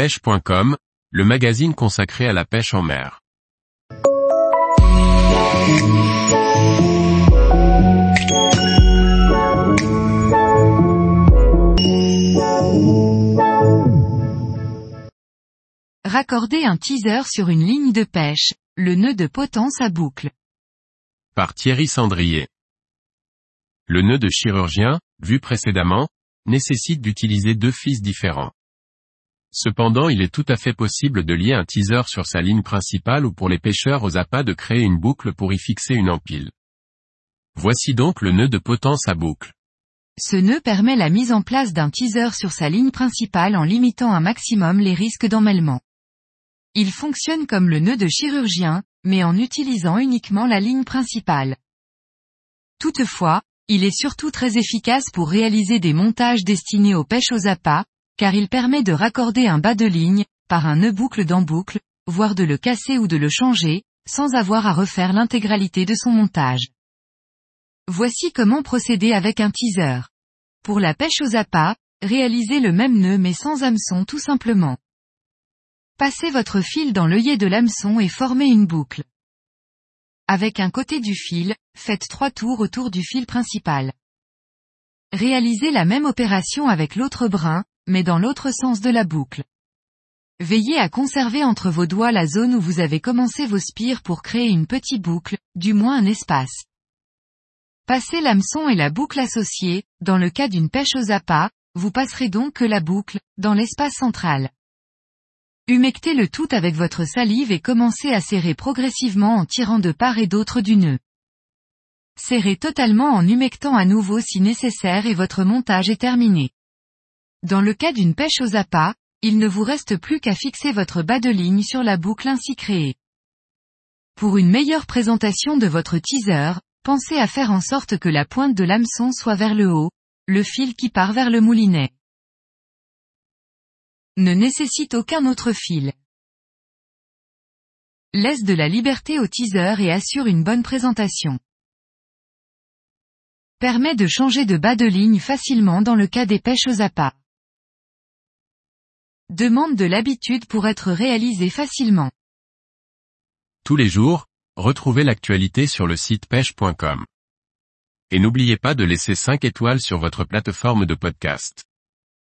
pêche.com, le magazine consacré à la pêche en mer. Raccorder un teaser sur une ligne de pêche, le nœud de potence à boucle. Par Thierry Sandrier. Le nœud de chirurgien, vu précédemment, nécessite d'utiliser deux fils différents. Cependant il est tout à fait possible de lier un teaser sur sa ligne principale ou pour les pêcheurs aux appâts de créer une boucle pour y fixer une empile. Voici donc le nœud de potence à boucle. Ce nœud permet la mise en place d'un teaser sur sa ligne principale en limitant un maximum les risques d'emmêlement. Il fonctionne comme le nœud de chirurgien, mais en utilisant uniquement la ligne principale. Toutefois, il est surtout très efficace pour réaliser des montages destinés aux pêches aux appâts, car il permet de raccorder un bas de ligne, par un nœud boucle dans boucle, voire de le casser ou de le changer, sans avoir à refaire l'intégralité de son montage. Voici comment procéder avec un teaser. Pour la pêche aux appâts, réalisez le même nœud mais sans hameçon tout simplement. Passez votre fil dans l'œillet de l'hameçon et formez une boucle. Avec un côté du fil, faites trois tours autour du fil principal. Réalisez la même opération avec l'autre brin, mais dans l'autre sens de la boucle. Veillez à conserver entre vos doigts la zone où vous avez commencé vos spires pour créer une petite boucle, du moins un espace. Passez l'hameçon et la boucle associée, dans le cas d'une pêche aux appâts, vous passerez donc que la boucle, dans l'espace central. Humectez le tout avec votre salive et commencez à serrer progressivement en tirant de part et d'autre du nœud. Serrez totalement en humectant à nouveau si nécessaire et votre montage est terminé. Dans le cas d'une pêche aux appâts, il ne vous reste plus qu'à fixer votre bas de ligne sur la boucle ainsi créée. Pour une meilleure présentation de votre teaser, pensez à faire en sorte que la pointe de l'hameçon soit vers le haut, le fil qui part vers le moulinet ne nécessite aucun autre fil. Laisse de la liberté au teaser et assure une bonne présentation. Permet de changer de bas de ligne facilement dans le cas des pêches aux appâts. Demande de l'habitude pour être réalisé facilement. Tous les jours, retrouvez l'actualité sur le site pêche.com. Et n'oubliez pas de laisser 5 étoiles sur votre plateforme de podcast.